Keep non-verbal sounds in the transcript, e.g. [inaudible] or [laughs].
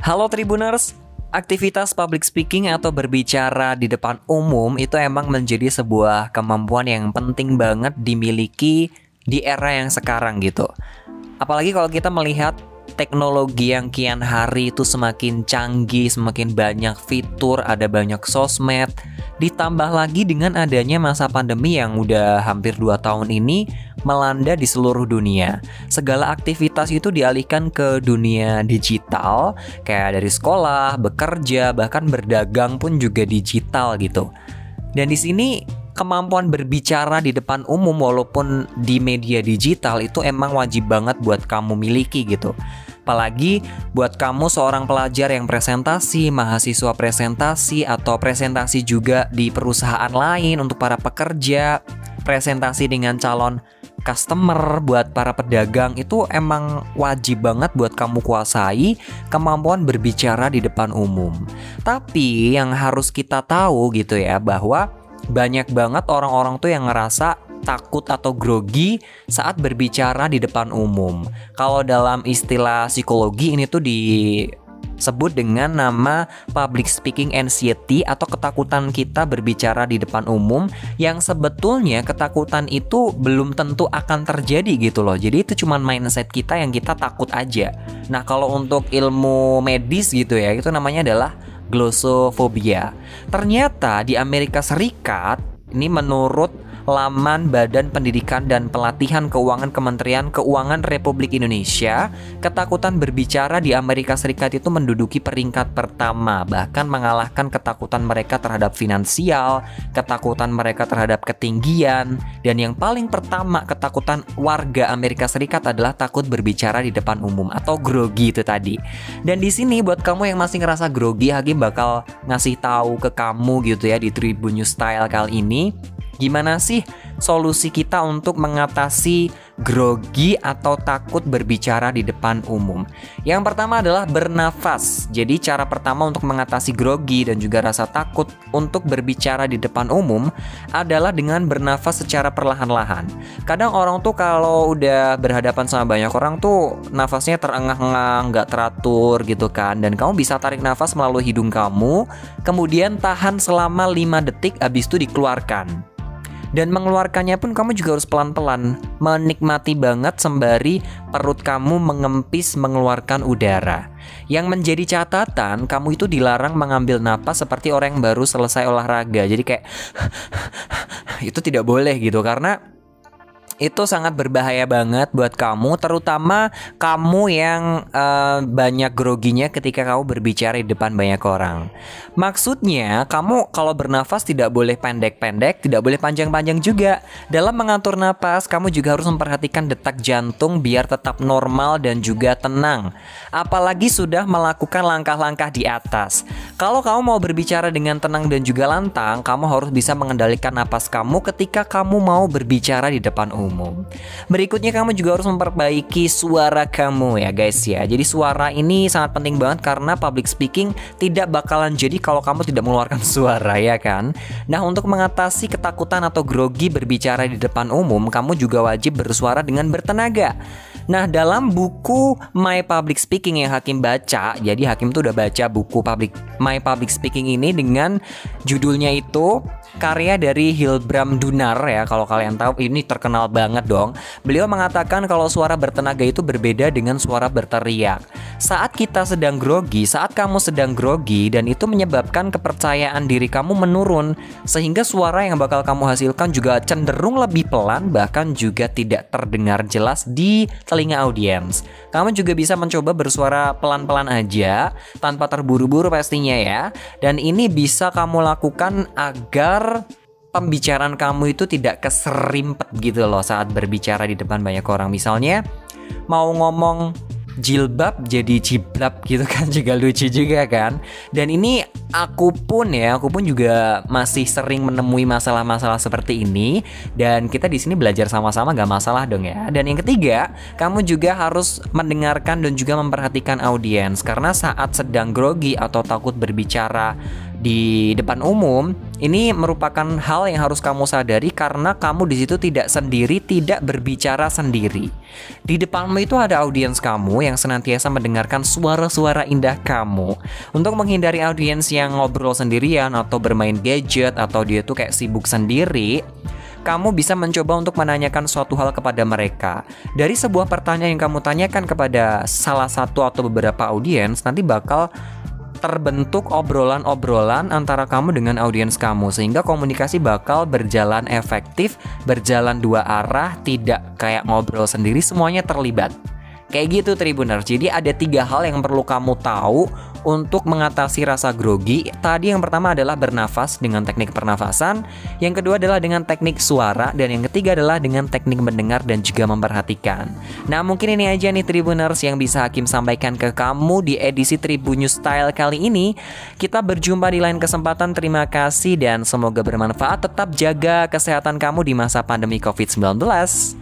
Halo Tribuners, aktivitas public speaking atau berbicara di depan umum itu emang menjadi sebuah kemampuan yang penting banget dimiliki di era yang sekarang gitu. Apalagi kalau kita melihat teknologi yang kian hari itu semakin canggih, semakin banyak fitur, ada banyak sosmed, ditambah lagi dengan adanya masa pandemi yang udah hampir 2 tahun ini melanda di seluruh dunia. Segala aktivitas itu dialihkan ke dunia digital, kayak dari sekolah, bekerja, bahkan berdagang pun juga digital gitu. Dan di sini kemampuan berbicara di depan umum walaupun di media digital itu emang wajib banget buat kamu miliki gitu. Apalagi buat kamu seorang pelajar yang presentasi, mahasiswa presentasi atau presentasi juga di perusahaan lain untuk para pekerja, presentasi dengan calon customer, buat para pedagang itu emang wajib banget buat kamu kuasai kemampuan berbicara di depan umum. Tapi yang harus kita tahu gitu ya bahwa banyak banget orang-orang tuh yang ngerasa takut atau grogi saat berbicara di depan umum. Kalau dalam istilah psikologi ini tuh di sebut dengan nama public speaking anxiety atau ketakutan kita berbicara di depan umum yang sebetulnya ketakutan itu belum tentu akan terjadi gitu loh. Jadi itu cuma mindset kita yang kita takut aja. Nah, kalau untuk ilmu medis gitu ya, itu namanya adalah glossophobia. Ternyata di Amerika Serikat ini menurut laman Badan Pendidikan dan Pelatihan Keuangan Kementerian Keuangan Republik Indonesia, ketakutan berbicara di Amerika Serikat itu menduduki peringkat pertama, bahkan mengalahkan ketakutan mereka terhadap finansial, ketakutan mereka terhadap ketinggian, dan yang paling pertama ketakutan warga Amerika Serikat adalah takut berbicara di depan umum atau grogi itu tadi. Dan di sini buat kamu yang masih ngerasa grogi, Hakim bakal ngasih tahu ke kamu gitu ya di Tribun News Style kali ini Gimana sih solusi kita untuk mengatasi grogi atau takut berbicara di depan umum? Yang pertama adalah bernafas. Jadi cara pertama untuk mengatasi grogi dan juga rasa takut untuk berbicara di depan umum adalah dengan bernafas secara perlahan-lahan. Kadang orang tuh kalau udah berhadapan sama banyak orang tuh nafasnya terengah-engah, nggak teratur gitu kan. Dan kamu bisa tarik nafas melalui hidung kamu, kemudian tahan selama 5 detik habis itu dikeluarkan. Dan mengeluarkannya pun kamu juga harus pelan-pelan. Menikmati banget sembari perut kamu mengempis mengeluarkan udara. Yang menjadi catatan kamu itu dilarang mengambil napas seperti orang yang baru selesai olahraga. Jadi kayak [laughs] itu tidak boleh gitu. Karena itu sangat berbahaya banget buat kamu, terutama kamu yang uh, banyak groginya ketika kamu berbicara di depan banyak orang. Maksudnya, kamu kalau bernafas tidak boleh pendek-pendek, tidak boleh panjang-panjang juga. Dalam mengatur nafas, kamu juga harus memperhatikan detak jantung biar tetap normal dan juga tenang. Apalagi sudah melakukan langkah-langkah di atas. Kalau kamu mau berbicara dengan tenang dan juga lantang, kamu harus bisa mengendalikan napas kamu ketika kamu mau berbicara di depan umum umum. Berikutnya kamu juga harus memperbaiki suara kamu ya guys ya. Jadi suara ini sangat penting banget karena public speaking tidak bakalan jadi kalau kamu tidak mengeluarkan [laughs] suara ya kan. Nah untuk mengatasi ketakutan atau grogi berbicara di depan umum, kamu juga wajib bersuara dengan bertenaga. Nah, dalam buku My Public Speaking yang Hakim baca, jadi Hakim tuh udah baca buku public My Public Speaking ini dengan judulnya itu karya dari Hilbram Dunar ya kalau kalian tahu ini terkenal banget dong. Beliau mengatakan kalau suara bertenaga itu berbeda dengan suara berteriak. Saat kita sedang grogi, saat kamu sedang grogi dan itu menyebabkan kepercayaan diri kamu menurun sehingga suara yang bakal kamu hasilkan juga cenderung lebih pelan bahkan juga tidak terdengar jelas di telinga audiens. Kamu juga bisa mencoba bersuara pelan-pelan aja tanpa terburu-buru pastinya ya. Dan ini bisa kamu lakukan agar pembicaraan kamu itu tidak keserimpet gitu loh saat berbicara di depan banyak orang. Misalnya mau ngomong jilbab jadi ciblab gitu kan [laughs] juga lucu juga kan. Dan ini aku pun ya, aku pun juga masih sering menemui masalah-masalah seperti ini dan kita di sini belajar sama-sama gak masalah dong ya. Dan yang ketiga, kamu juga harus mendengarkan dan juga memperhatikan audiens karena saat sedang grogi atau takut berbicara di depan umum ini merupakan hal yang harus kamu sadari karena kamu di situ tidak sendiri, tidak berbicara sendiri. Di depanmu itu ada audiens kamu yang senantiasa mendengarkan suara-suara indah kamu. Untuk menghindari audiens yang ngobrol sendirian atau bermain gadget atau dia tuh kayak sibuk sendiri, kamu bisa mencoba untuk menanyakan suatu hal kepada mereka. Dari sebuah pertanyaan yang kamu tanyakan kepada salah satu atau beberapa audiens, nanti bakal terbentuk obrolan-obrolan antara kamu dengan audiens kamu sehingga komunikasi bakal berjalan efektif, berjalan dua arah, tidak kayak ngobrol sendiri semuanya terlibat. Kayak gitu Tribuners. Jadi ada tiga hal yang perlu kamu tahu untuk mengatasi rasa grogi. Tadi yang pertama adalah bernafas dengan teknik pernafasan, yang kedua adalah dengan teknik suara, dan yang ketiga adalah dengan teknik mendengar dan juga memperhatikan. Nah mungkin ini aja nih Tribuners yang bisa Hakim sampaikan ke kamu di edisi Tribun News Style kali ini. Kita berjumpa di lain kesempatan. Terima kasih dan semoga bermanfaat. Tetap jaga kesehatan kamu di masa pandemi COVID-19.